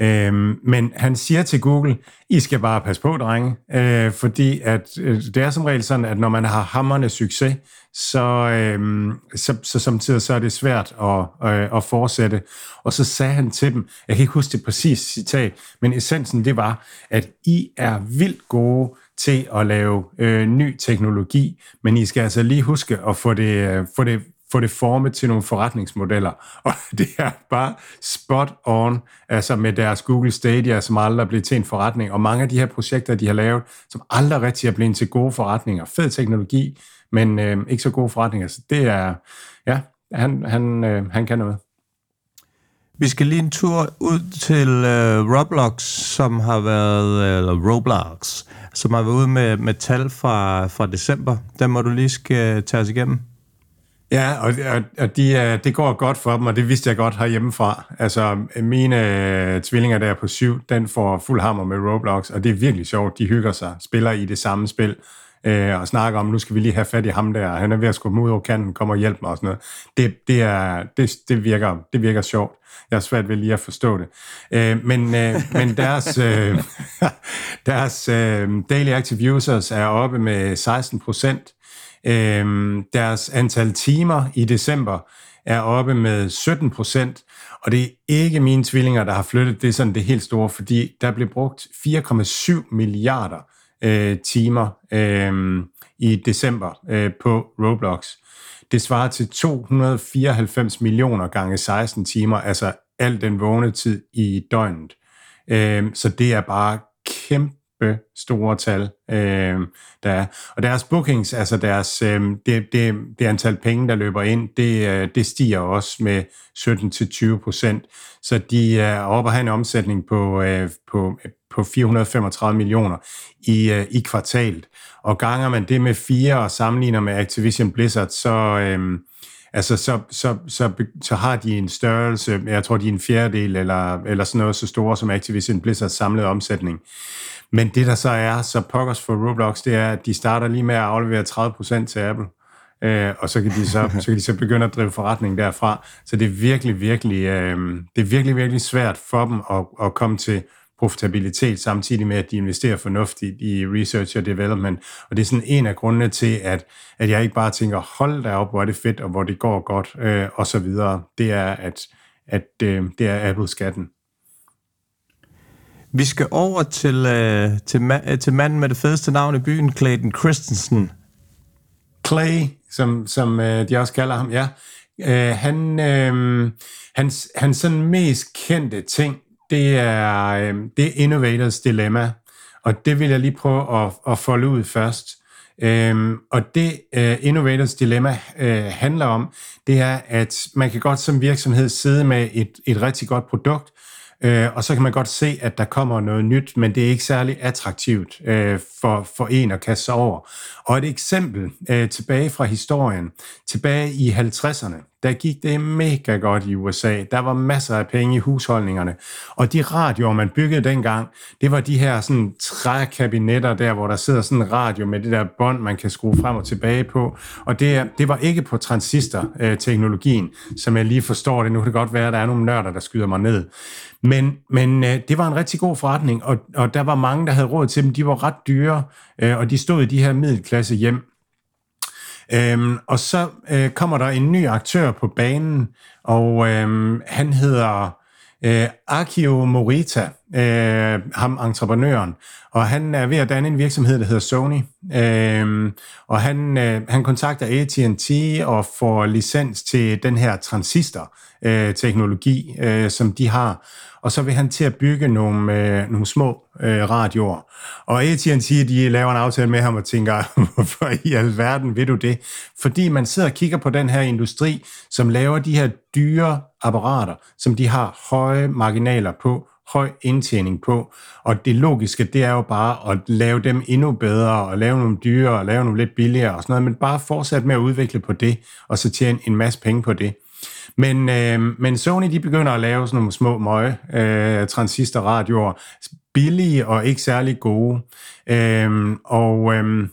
Øh, men han siger til Google, I skal bare passe på, drenge, øh, fordi at, øh, det er som regel sådan, at når man har hammerne succes, så, øh, så, så samtidig så er det svært at, øh, at fortsætte. Og så sagde han til dem, jeg kan ikke huske det præcis citat, men essensen det var, at I er vildt gode til at lave øh, ny teknologi, men I skal altså lige huske at få det, øh, få det, få det formet til nogle forretningsmodeller. [laughs] Og det er bare spot on, altså med deres Google Stadia, som aldrig er blevet til en forretning, og mange af de her projekter, de har lavet, som aldrig rigtig er blevet til gode forretninger. Fed teknologi, men øh, ikke så gode forretninger. Så det er, ja, han, han, øh, han kan noget. Vi skal lige en tur ud til uh, Roblox, som har været, eller Roblox, som har været ude med, med tal fra, fra december. Den må du lige skal tage os igennem. Ja, og, og, og de, øh, det går godt for dem, og det vidste jeg godt herhjemmefra. Altså, mine øh, tvillinger der på syv, den får fuld hammer med Roblox, og det er virkelig sjovt. De hygger sig, spiller i det samme spil, øh, og snakker om, nu skal vi lige have fat i ham der, han er ved at skubbe ud over kanten, kommer og hjælpe mig og sådan noget. Det, det, er, det, det, virker, det virker sjovt. Jeg er svært ved lige at forstå det. Øh, men, øh, men [laughs] deres, øh, [laughs] deres øh, daily active users er oppe med 16 procent. Øh, deres antal timer i december er oppe med 17 procent, og det er ikke mine tvillinger, der har flyttet, det er sådan det helt store, fordi der blev brugt 4,7 milliarder øh, timer øh, i december øh, på Roblox. Det svarer til 294 millioner gange 16 timer, altså al den vågne tid i døgnet. Øh, så det er bare kæmpe store tal, øh, der er. Og deres bookings, altså deres, øh, det, det, det antal penge, der løber ind, det, øh, det stiger også med 17-20 procent. Så de er oppe at have en omsætning på, øh, på, på 435 millioner i, øh, i kvartalet. Og ganger man det med fire og sammenligner med Activision Blizzard, så, øh, altså, så, så, så, så har de en størrelse, jeg tror, de er en fjerdedel eller, eller sådan noget så store som Activision Blizzards samlede omsætning. Men det, der så er så pokkers for Roblox, det er, at de starter lige med at aflevere 30% til Apple. Øh, og så kan, de så, [laughs] så kan de så begynde at drive forretning derfra. Så det er virkelig, virkelig, øh, det er virkelig, virkelig svært for dem at, at komme til profitabilitet, samtidig med, at de investerer fornuftigt i research og development. Og det er sådan en af grundene til, at, at jeg ikke bare tænker, hold da op, hvor er det fedt, og hvor det går godt, øh, og så videre. Det er, at, at øh, det er Apple-skatten. Vi skal over til, øh, til, ma- til manden med det fedeste navn i byen, Clayton Christensen. Clay, som, som øh, de også kalder ham, ja. Øh, han, øh, hans, hans sådan mest kendte ting, det er, øh, det er Innovators Dilemma, og det vil jeg lige prøve at, at folde ud først. Øhm, og det øh, Innovators Dilemma øh, handler om, det er, at man kan godt som virksomhed sidde med et, et rigtig godt produkt, Øh, og så kan man godt se, at der kommer noget nyt, men det er ikke særlig attraktivt øh, for, for en at kaste sig over. Og et eksempel øh, tilbage fra historien, tilbage i 50'erne, der gik det mega godt i USA. Der var masser af penge i husholdningerne. Og de radioer, man byggede dengang, det var de her sådan trækabinetter der, hvor der sidder sådan en radio med det der bånd, man kan skrue frem og tilbage på. Og det, det var ikke på transistor-teknologien, øh, som jeg lige forstår det. Nu kan det godt være, at der er nogle nørder, der skyder mig ned. Men, men øh, det var en rigtig god forretning, og, og der var mange, der havde råd til dem. De var ret dyre, øh, og de stod i de her middelklasse hjem. Øhm, og så øh, kommer der en ny aktør på banen, og øhm, han hedder øh, Akio Morita, øh, ham entreprenøren, og han er ved at danne en virksomhed, der hedder Sony, øh, og han, øh, han kontakter AT&T og får licens til den her transistor-teknologi, øh, øh, som de har, og så vil han til at bygge nogle, øh, nogle små øh, radioer. Og AT&T, de laver en aftale med ham og tænker, [laughs] hvorfor i alverden vil du det? Fordi man sidder og kigger på den her industri, som laver de her dyre apparater, som de har høje marginaler på, høj indtjening på. Og det logiske, det er jo bare at lave dem endnu bedre, og lave nogle dyre, og lave nogle lidt billigere og sådan noget, men bare fortsætte med at udvikle på det, og så tjene en masse penge på det. Men, øh, men Sony de begynder at lave sådan nogle små møge øh, transistorradioer, billige og ikke særlig gode. Øh, og, øh,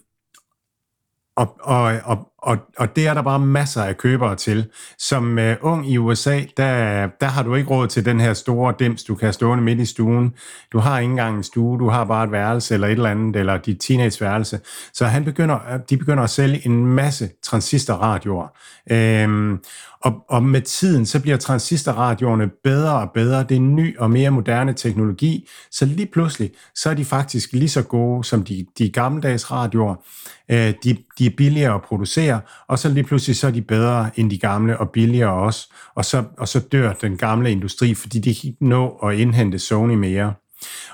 og, og, og, og, og det er der bare masser af købere til. Som øh, ung i USA, der, der har du ikke råd til den her store dims, du kan stående midt i stuen. Du har ikke engang en stue, du har bare et værelse eller et eller andet, eller dit teenageværelse. Så han begynder, øh, de begynder at sælge en masse transistorradioer. Øhm, og, og med tiden, så bliver transistorradioerne bedre og bedre. Det er ny og mere moderne teknologi. Så lige pludselig, så er de faktisk lige så gode som de, de gammeldags radioer. Øh, de, de er billigere at producere, og så lige pludselig så er de bedre end de gamle og billigere også. Og så, og så dør den gamle industri, fordi de kan ikke nå at indhente Sony mere.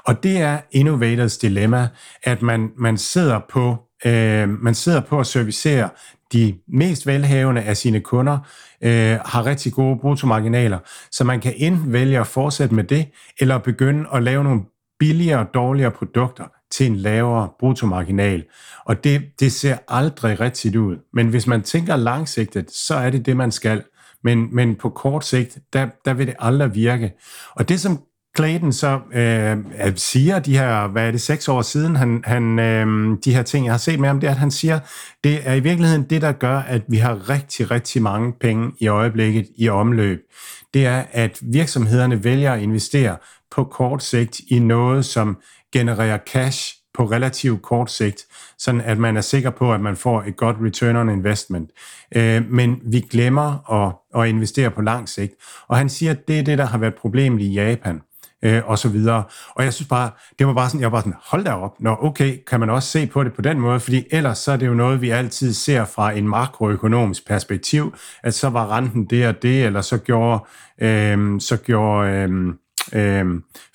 Og det er innovators dilemma, at man, man sidder på øh, man sidder på at servicere de mest velhavende af sine kunder, øh, har rigtig gode bruttomarginaler, så man kan enten vælge at fortsætte med det, eller begynde at lave nogle billigere og dårligere produkter til en lavere bruttomarginal. Og det, det ser aldrig rigtigt ud. Men hvis man tænker langsigtet, så er det det, man skal. Men, men på kort sigt, der, der vil det aldrig virke. Og det, som Clayton så øh, øh, siger de her, hvad er det, seks år siden, han, han, øh, de her ting, jeg har set med ham, det er, at han siger, det er i virkeligheden det, der gør, at vi har rigtig, rigtig mange penge i øjeblikket i omløb. Det er, at virksomhederne vælger at investere på kort sigt i noget, som genererer cash på relativt kort sigt, sådan at man er sikker på, at man får et godt return on investment. Øh, men vi glemmer at, at investere på lang sigt. Og han siger, at det er det, der har været problemet i Japan øh, og så videre. Og jeg synes bare, det var bare sådan, jeg var sådan, hold da op, nå okay, kan man også se på det på den måde, fordi ellers så er det jo noget, vi altid ser fra en makroøkonomisk perspektiv, at så var renten det og det, eller så gjorde, øh, så gjorde øh, øh,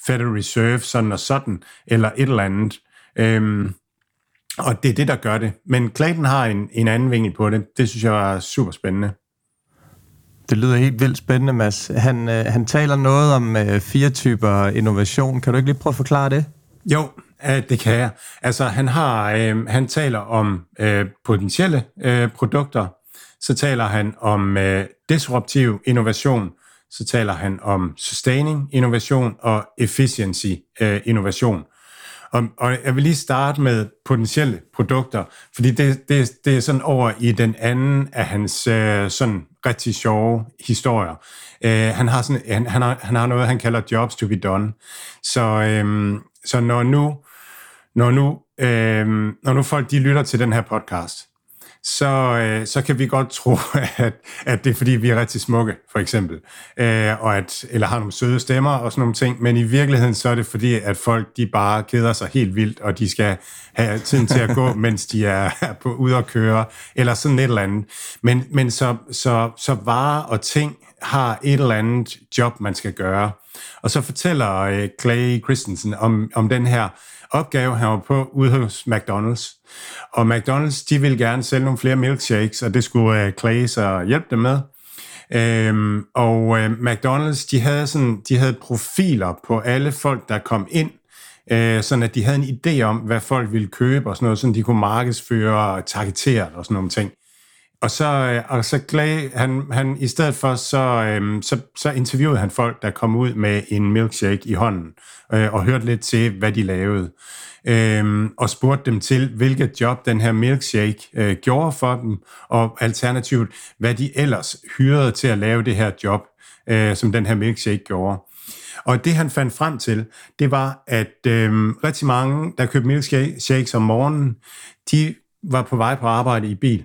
Federal Reserve sådan og sådan, eller et eller andet. Øh, og det er det, der gør det. Men Clayton har en, en anden vinkel på det. Det synes jeg var super spændende. Det lyder helt vildt spændende, Mads. Han, øh, han taler noget om øh, fire typer innovation. Kan du ikke lige prøve at forklare det? Jo, øh, det kan jeg. Altså, han, har, øh, han taler om øh, potentielle øh, produkter, så taler han om øh, disruptiv innovation, så taler han om sustaining innovation og efficiency øh, innovation. Og, og jeg vil lige starte med potentielle produkter, fordi det, det, det er sådan over i den anden af hans øh, sådan rigtig sjove historier. Øh, han, har sådan, han, han, har, han har noget, han kalder jobs to be done. Så, øh, så når nu, når nu, øh, når nu folk de lytter til den her podcast, så, øh, så kan vi godt tro, [laughs] at, at det er fordi, vi er rigtig smukke, for eksempel, øh, og at, eller har nogle søde stemmer og sådan nogle ting, men i virkeligheden så er det fordi, at folk de bare keder sig helt vildt, og de skal have tiden til at gå, [laughs] mens de er, på ude at køre, eller sådan et eller andet. Men, men så, så, så varer og ting har et eller andet job, man skal gøre. Og så fortæller øh, Clay Christensen om, om den her opgave, han var på ude hos McDonald's. Og McDonald's, de ville gerne sælge nogle flere milkshakes, og det skulle øh, uh, Clay så hjælpe dem med. Øhm, og uh, McDonald's, de havde, sådan, de havde profiler på alle folk, der kom ind, øh, sådan at de havde en idé om, hvad folk ville købe og sådan noget, sådan de kunne markedsføre og targetere og sådan nogle ting. Og så, øh, og så Clay, han, han, i stedet for, så, øhm, så, så interviewede han folk, der kom ud med en milkshake i hånden, øh, og hørte lidt til, hvad de lavede. Øhm, og spurgte dem til, hvilket job den her milkshake øh, gjorde for dem, og alternativt, hvad de ellers hyrede til at lave det her job, øh, som den her milkshake gjorde. Og det han fandt frem til, det var, at øh, rigtig mange, der købte milkshakes om morgenen, de var på vej på arbejde i bil.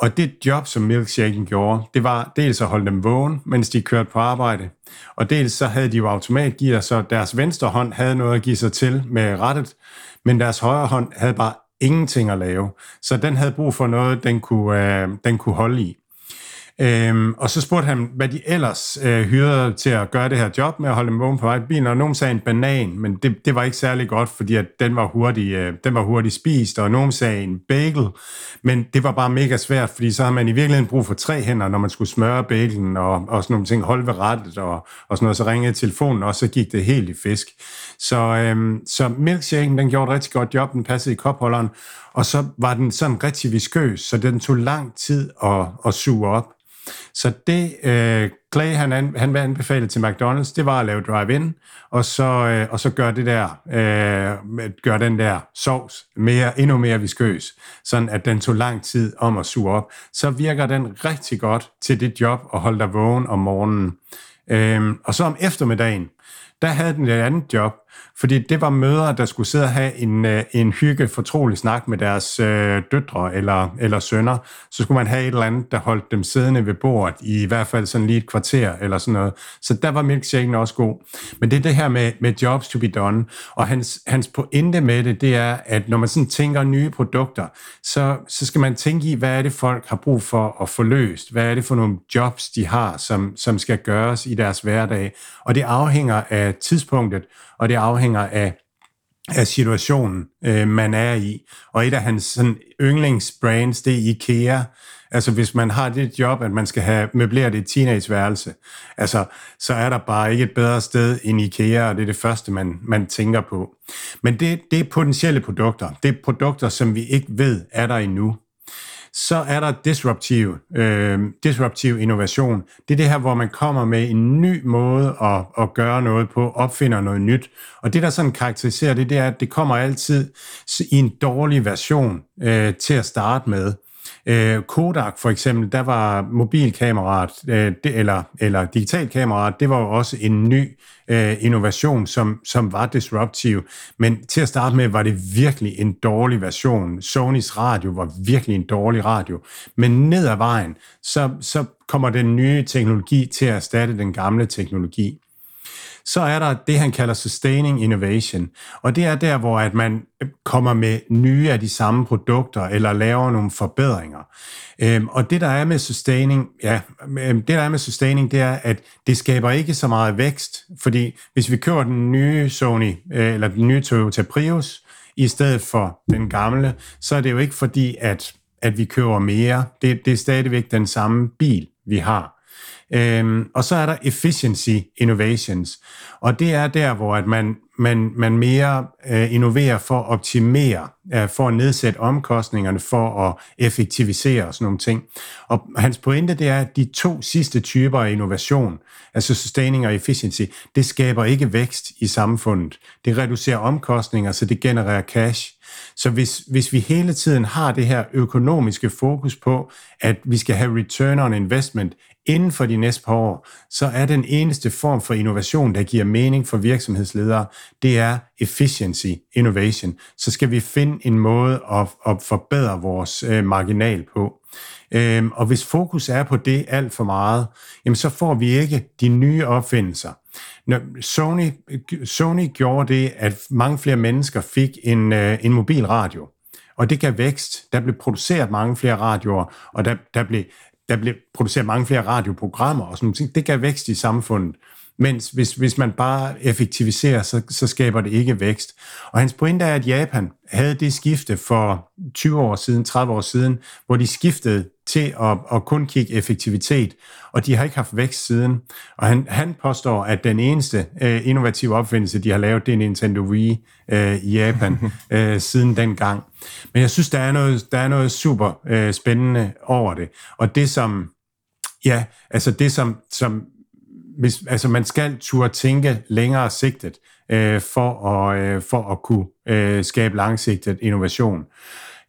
Og det job, som milkshaken gjorde, det var dels at holde dem vågen, mens de kørte på arbejde, og dels så havde de jo automatgear, så deres venstre hånd havde noget at give sig til med rettet, men deres højre hånd havde bare ingenting at lave. Så den havde brug for noget, den kunne, øh, den kunne holde i. Øhm, og så spurgte han, hvad de ellers øh, hyrede til at gøre det her job med at holde dem vågen på vej bilen, og nogen sagde en banan, men det, det var ikke særlig godt, fordi at den, var hurtig, øh, den var hurtigt spist, og nogen sagde en bagel, men det var bare mega svært, fordi så har man i virkeligheden brug for tre hænder, når man skulle smøre bagelen og, og sådan nogle ting, holde ved rettet og, og sådan noget, så ringede telefonen, og så gik det helt i fisk. Så, øhm, så milkshaken, den gjorde et rigtig godt job, den passede i kopholderen, og så var den sådan rigtig viskøs, så den tog lang tid at, at suge op. Så det, øh, Clay han, an, han var anbefalet til McDonald's, det var at lave drive-in, og så, øh, og så gør det der, øh, gør den der sovs mere, endnu mere viskøs, sådan at den tog lang tid om at suge op. Så virker den rigtig godt til dit job at holde dig vågen om morgenen. Øh, og så om eftermiddagen, der havde den et andet job, fordi det var mødre, der skulle sidde og have en, øh, en hygge, fortrolig snak med deres øh, døtre eller, eller sønner. Så skulle man have et eller andet, der holdt dem siddende ved bordet i i hvert fald sådan lige et kvarter eller sådan noget. Så der var milkshaken også god. Men det er det her med, med jobs to be done. Og hans, hans pointe med det, det er, at når man sådan tænker nye produkter, så, så skal man tænke i, hvad er det folk har brug for at få løst? Hvad er det for nogle jobs, de har, som, som skal gøres i deres hverdag? Og det afhænger af tidspunktet, og det afhænger af, af situationen, øh, man er i. Og et af hans sådan, yndlingsbrands, det er IKEA. Altså hvis man har det job, at man skal have møbleret et teenageværelse, altså, så er der bare ikke et bedre sted end IKEA, og det er det første, man, man tænker på. Men det, det er potentielle produkter. Det er produkter, som vi ikke ved, er der endnu så er der disruptiv, øh, disruptiv innovation. Det er det her, hvor man kommer med en ny måde at, at gøre noget på, opfinder noget nyt. Og det, der sådan karakteriserer det, det er, at det kommer altid i en dårlig version øh, til at starte med. Øh, Kodak for eksempel, der var mobilkameraet, øh, det, eller, eller digitalkameraet, det var jo også en ny øh, innovation, som, som var disruptiv. Men til at starte med var det virkelig en dårlig version. Sonys radio var virkelig en dårlig radio. Men ned ad vejen, så, så kommer den nye teknologi til at erstatte den gamle teknologi. Så er der det, han kalder sustaining innovation, og det er der, hvor at man øh, kommer med nye af de samme produkter, eller laver nogle forbedringer. Øhm, og det, der er med sustaining, ja, øhm, det, der er med sustaining, det er, at det skaber ikke så meget vækst, fordi hvis vi kører den nye Sony, øh, eller den nye Toyota Prius, i stedet for den gamle, så er det jo ikke fordi, at, at vi kører mere. Det, det er stadigvæk den samme bil, vi har. Øhm, og så er der efficiency innovations, og det er der, hvor at man, man, man mere øh, innoverer for at optimere, øh, for at nedsætte omkostningerne, for at effektivisere og sådan nogle ting. Og hans pointe det er, at de to sidste typer af innovation, altså sustaining og efficiency, det skaber ikke vækst i samfundet. Det reducerer omkostninger, så det genererer cash. Så hvis, hvis vi hele tiden har det her økonomiske fokus på, at vi skal have return on investment inden for de næste par år, så er den eneste form for innovation, der giver mening for virksomhedsledere, det er efficiency innovation. Så skal vi finde en måde at, at forbedre vores øh, marginal på. Øhm, og hvis fokus er på det alt for meget, jamen så får vi ikke de nye opfindelser. Når Sony, Sony gjorde det, at mange flere mennesker fik en, øh, en mobil radio, og det gav vækst. Der blev produceret mange flere radioer, og der, der, blev, der blev produceret mange flere radioprogrammer og sådan noget. Det gav vækst i samfundet. Mens hvis, hvis man bare effektiviserer, så, så skaber det ikke vækst. Og hans pointe er, at Japan havde det skifte for 20 år siden, 30 år siden, hvor de skiftede til at, at kun kigge effektivitet, og de har ikke haft vækst siden. Og han, han påstår, at den eneste uh, innovative opfindelse, de har lavet, det er Nintendo Wii uh, i Japan uh, [laughs] siden dengang. Men jeg synes, der er noget, der er noget super uh, spændende over det. Og det som, ja, altså det som, som hvis, altså man skal turde tænke længere sigtet øh, for, at, øh, for at kunne øh, skabe langsigtet innovation.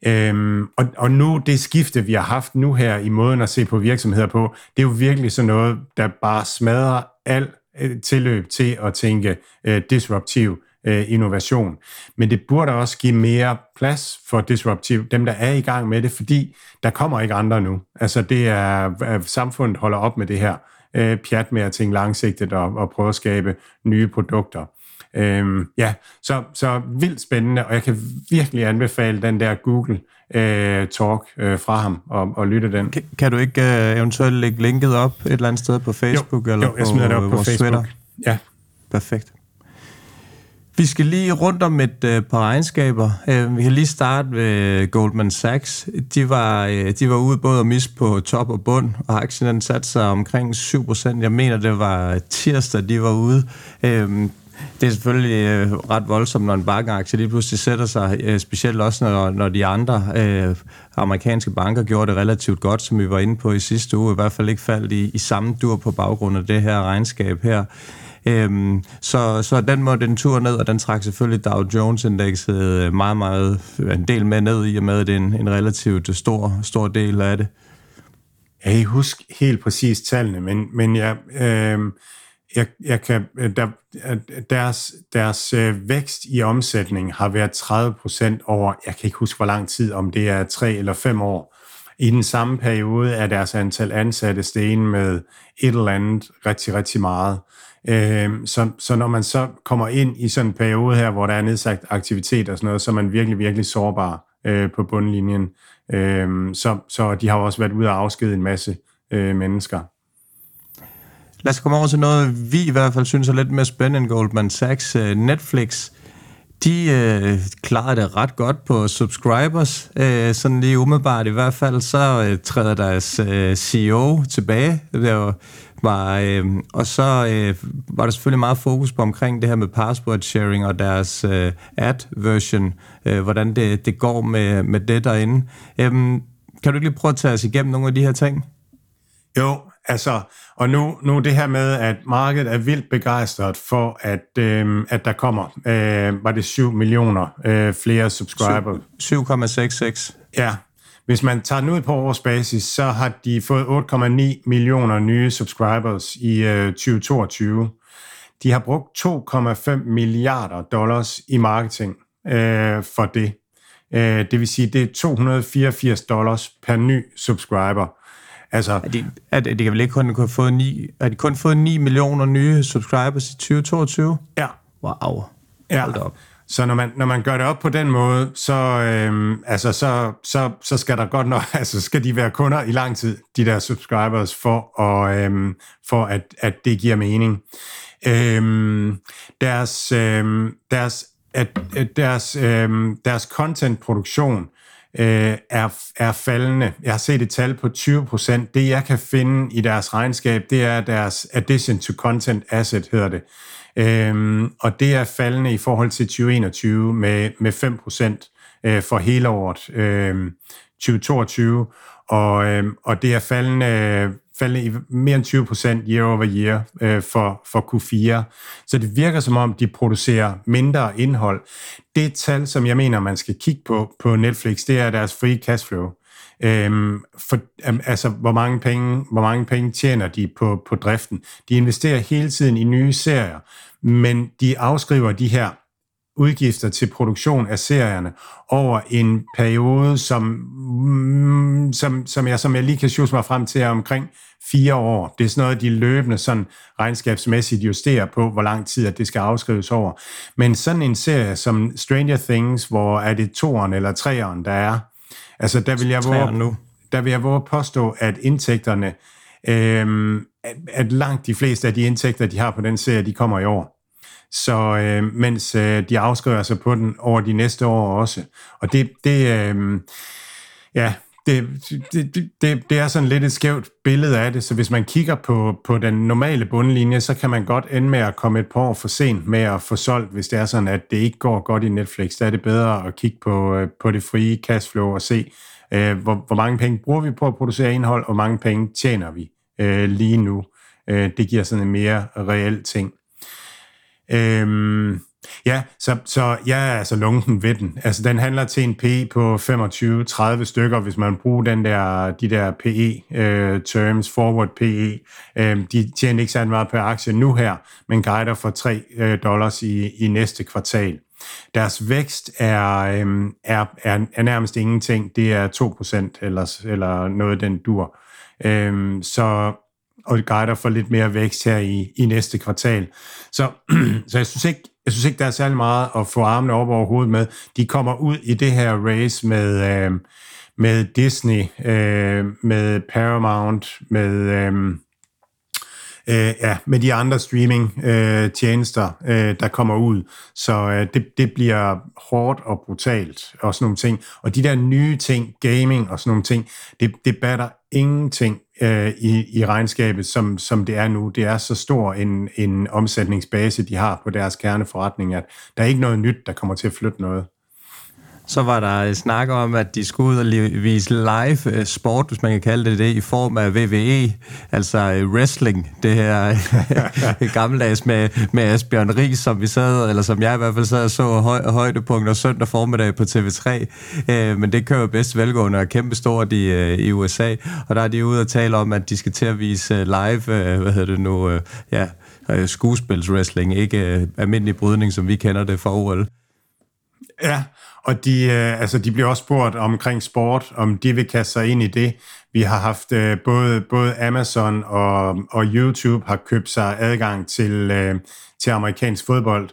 Øhm, og, og nu, det skifte, vi har haft nu her i måden at se på virksomheder på, det er jo virkelig sådan noget, der bare smadrer al øh, tilløb til at tænke øh, disruptiv øh, innovation. Men det burde også give mere plads for disruptiv, dem der er i gang med det, fordi der kommer ikke andre nu. Altså det er, at samfundet holder op med det her øh, pjat med at tænke langsigtet og, og prøve at skabe nye produkter. Øhm, ja, så, så vildt spændende, og jeg kan virkelig anbefale den der Google øh, talk øh, fra ham og, og lytte den. Kan, kan du ikke øh, eventuelt lægge linket op et eller andet sted på Facebook jo, eller jo, jeg smider på, det op på Facebook. Twitter? Ja. Perfekt. Vi skal lige rundt om et øh, par regnskaber. Øh, vi kan lige starte ved Goldman Sachs. De var, øh, de var ude både at miste på top og bund, og aktien den satte sig omkring 7%. Jeg mener, det var tirsdag, de var ude. Øh, det er selvfølgelig øh, ret voldsomt, når en bankaktie lige pludselig sætter sig, øh, specielt også når, når de andre øh, amerikanske banker gjorde det relativt godt, som vi var inde på i sidste uge, i hvert fald ikke faldt i, i samme dur på baggrund af det her regnskab her. Øhm, så, så den måtte den tur ned, og den trak selvfølgelig Dow Jones-indekset øh, meget, meget øh, en del med ned i og med, at det er en, en relativt øh, stor, stor del af det. Jeg kan huske helt præcis tallene, men, men ja, øh, jeg, jeg kan, øh, der, øh, deres, deres øh, vækst i omsætning har været 30 procent over, jeg kan ikke huske hvor lang tid, om det er tre eller fem år. I den samme periode er deres antal ansatte stegen med et eller andet rigtig, rigtig meget. Øhm, så, så når man så kommer ind i sådan en periode her, hvor der er nedsat aktivitet og sådan noget, så er man virkelig, virkelig sårbar på bundlinjen. Øhm, så, så de har også været ude og afskede en masse mennesker. Lad os komme over til noget, vi i hvert fald synes er lidt mere spændende end Goldman Sachs. Øh, Netflix, de øh, klarede det ret godt på subscribers. Øh, sådan lige umiddelbart i hvert fald, så øh, træder deres øh, CEO tilbage. Det var, var, øh, og så øh, var der selvfølgelig meget fokus på omkring det her med password sharing og deres øh, ad-version, øh, hvordan det, det går med, med det derinde. Øh, kan du ikke lige prøve at tage os igennem nogle af de her ting? Jo, Altså, og nu, nu det her med, at markedet er vildt begejstret for, at, øh, at der kommer, øh, var det 7 millioner øh, flere subscriber. 7,66. Ja, hvis man tager den ud på årsbasis, så har de fået 8,9 millioner nye subscribers i øh, 2022. De har brugt 2,5 milliarder dollars i marketing øh, for det. Øh, det vil sige, det er 284 dollars per ny subscriber. Altså, er de, er de, de kan vel ikke kun have fået 9, er de kun fået 9 millioner nye subscribers i 2022? Ja. Wow. Ja. Hold op. Så når man, når man gør det op på den måde, så, øhm, altså, så, så, så skal der godt nok, [laughs] altså skal de være kunder i lang tid, de der subscribers, for, at, øhm, for at, at det giver mening. Øhm, deres, øhm, deres, at, at deres, øhm, deres content-produktion øh, er, er faldende. Jeg har set et tal på 20 procent. Det, jeg kan finde i deres regnskab, det er deres addition to content asset, hedder det. Øhm, og det er faldende i forhold til 2021 med, med 5 procent øh, for hele året øh, 2022. Og, øh, og det er faldende faldet i mere end 20 procent year over year øh, for, for Q4. Så det virker som om, de producerer mindre indhold. Det tal, som jeg mener, man skal kigge på på Netflix, det er deres free cash flow. Øhm, for, um, altså, hvor mange, penge, hvor mange penge tjener de på, på driften. De investerer hele tiden i nye serier, men de afskriver de her udgifter til produktion af serierne over en periode, som, mm, som, som, jeg, som jeg lige kan sjuse mig frem til, er omkring fire år. Det er sådan noget, de løbende sådan regnskabsmæssigt justerer på, hvor lang tid at det skal afskrives over. Men sådan en serie som Stranger Things, hvor er det toeren eller treeren, der er, altså der vil jeg våge, nu. Der vil jeg våge påstå, at indtægterne, øhm, at, at langt de fleste af de indtægter, de har på den serie, de kommer i år. Så øh, mens øh, de afskriver sig på den over de næste år også. Og det, det øh, ja, det, det, det, det er sådan lidt et skævt billede af det, så hvis man kigger på, på den normale bundlinje, så kan man godt ende med at komme et par år for sent med at få solgt, hvis det er sådan, at det ikke går godt i Netflix. Der er det bedre at kigge på, øh, på det frie cashflow og se, øh, hvor, hvor mange penge bruger vi på at producere indhold, og hvor mange penge tjener vi øh, lige nu. Øh, det giver sådan en mere reel ting. Øhm, Ja, så, så jeg er altså lunken ved den. Altså, den handler til en PE på 25-30 stykker, hvis man bruger den der, de der PE-terms, øh, forward PE. Øhm, de tjener ikke særlig meget per aktie nu her, men guider for 3 øh, dollars i, i næste kvartal. Deres vækst er, øhm, er, er, er nærmest ingenting. Det er 2% eller, eller noget, den dur. Øhm, så og guider for lidt mere vækst her i, i næste kvartal. Så, [clears throat] så jeg synes ikke, jeg synes ikke, der er særlig meget at få armene op over hovedet med. De kommer ud i det her race med, øh, med Disney, øh, med Paramount, med, øh, øh, ja, med de andre streaming-tjenester, øh, øh, der kommer ud. Så øh, det, det bliver hårdt og brutalt og sådan nogle ting. Og de der nye ting, gaming og sådan nogle ting, det, det batter ingenting øh, i, i regnskabet, som, som det er nu. Det er så stor en, en omsætningsbase, de har på deres kerneforretning, at der er ikke noget nyt, der kommer til at flytte noget. Så var der øh, snak om, at de skulle ud og vise live øh, sport, hvis man kan kalde det det, i form af VVE, altså øh, wrestling, det her [laughs] gammeldags med, med Asbjørn Ries, som vi sad, eller som jeg i hvert fald sad og så høj, højdepunkter søndag formiddag på TV3. Øh, men det kører bedst velgående og kæmpe stort i, i USA, og der er de ude og tale om, at de skal til at vise live, hvad hedder det nu, ja, skuespilswrestling, ikke almindelig brydning, som vi kender det fra OL. Ja, og de, øh, altså, de bliver også spurgt omkring sport, om de vil kaste sig ind i det. Vi har haft øh, både, både Amazon og, og YouTube har købt sig adgang til, øh, til amerikansk fodbold.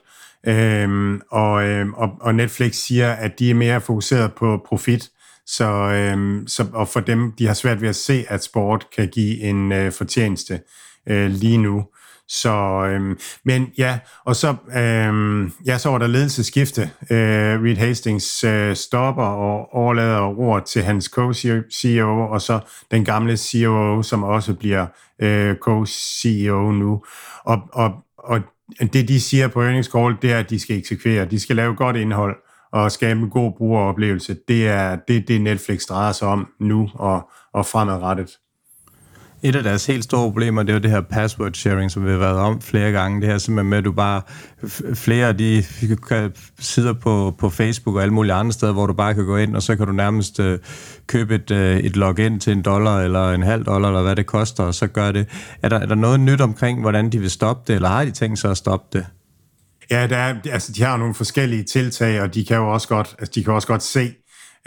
Øhm, og, øhm, og, og Netflix siger, at de er mere fokuseret på profit. Så, øhm, så, og for dem, de har svært ved at se, at sport kan give en øh, fortjeneste øh, lige nu. Så, øhm, men ja, og så, øhm, ja, så var der ledelseskifte. Øh, Reed Hastings øh, stopper og overlader ord til hans co-CEO, og så den gamle CEO, som også bliver øh, co-CEO nu. Og, og, og det, de siger på earnings call, det er, at de skal eksekvere. De skal lave godt indhold og skabe en god brugeroplevelse. Det er det, det Netflix drejer sig om nu og, og fremadrettet. Et af deres helt store problemer, det er jo det her password sharing, som vi har været om flere gange. Det her simpelthen med, at du bare... Flere af de sidder på, på Facebook og alle mulige andre steder, hvor du bare kan gå ind, og så kan du nærmest øh, købe et, øh, et login til en dollar eller en halv dollar, eller hvad det koster, og så gør det. Er der, er der noget nyt omkring, hvordan de vil stoppe det, eller har de tænkt sig at stoppe det? Ja, der er, altså, de har nogle forskellige tiltag, og de kan jo også godt, altså, de kan også godt se,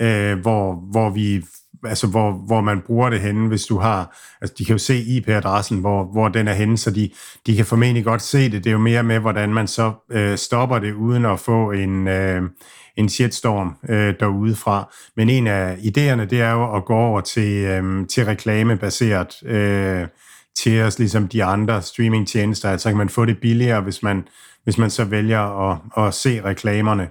øh, hvor, hvor vi altså hvor, hvor man bruger det henne, hvis du har, altså de kan jo se IP-adressen, hvor, hvor den er henne, så de, de kan formentlig godt se det. Det er jo mere med, hvordan man så øh, stopper det, uden at få en, øh, en shitstorm øh, derude fra. Men en af idéerne, det er jo at gå over til, øh, til reklamebaseret øh, til os, ligesom de andre streamingtjenester. Altså kan man få det billigere, hvis man, hvis man så vælger at, at se reklamerne.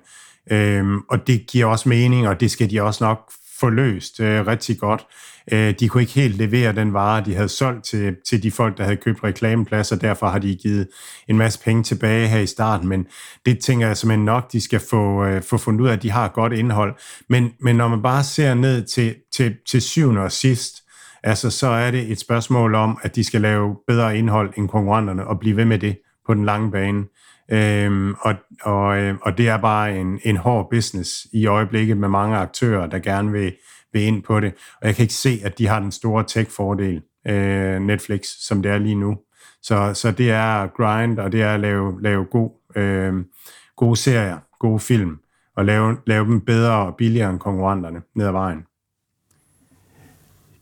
Øhm, og det giver også mening, og det skal de også nok forløst øh, rigtig godt. Øh, de kunne ikke helt levere den vare, de havde solgt til, til de folk, der havde købt reklamepladser, derfor har de givet en masse penge tilbage her i starten, men det tænker jeg simpelthen nok, de skal få, øh, få fundet ud af, at de har godt indhold. Men, men når man bare ser ned til, til, til syvende og sidst, altså så er det et spørgsmål om, at de skal lave bedre indhold end konkurrenterne, og blive ved med det på den lange bane. Øhm, og, og, øh, og det er bare en, en hård business i øjeblikket med mange aktører, der gerne vil, vil ind på det. Og jeg kan ikke se, at de har den store tech-fordel, øh, Netflix, som det er lige nu. Så, så det er grind, og det er at lave, lave god, øh, gode serier, gode film, og lave, lave dem bedre og billigere end konkurrenterne ned ad vejen.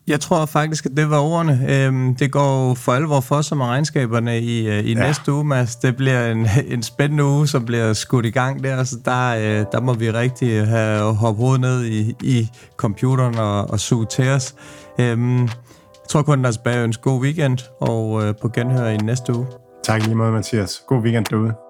Jeg tror faktisk, at det var ordene. Øhm, det går for alvor for sig med regnskaberne i, øh, i ja. næste uge, Mads. Det bliver en, [laughs] en spændende uge, som bliver skudt i gang der, så der, øh, der må vi rigtig have hoppet hovedet ned i, i computeren og, og suge til os. Øhm, jeg tror kun, der er tilbage en god weekend, og øh, på genhør i næste uge. Tak lige måde, Mathias. God weekend derude.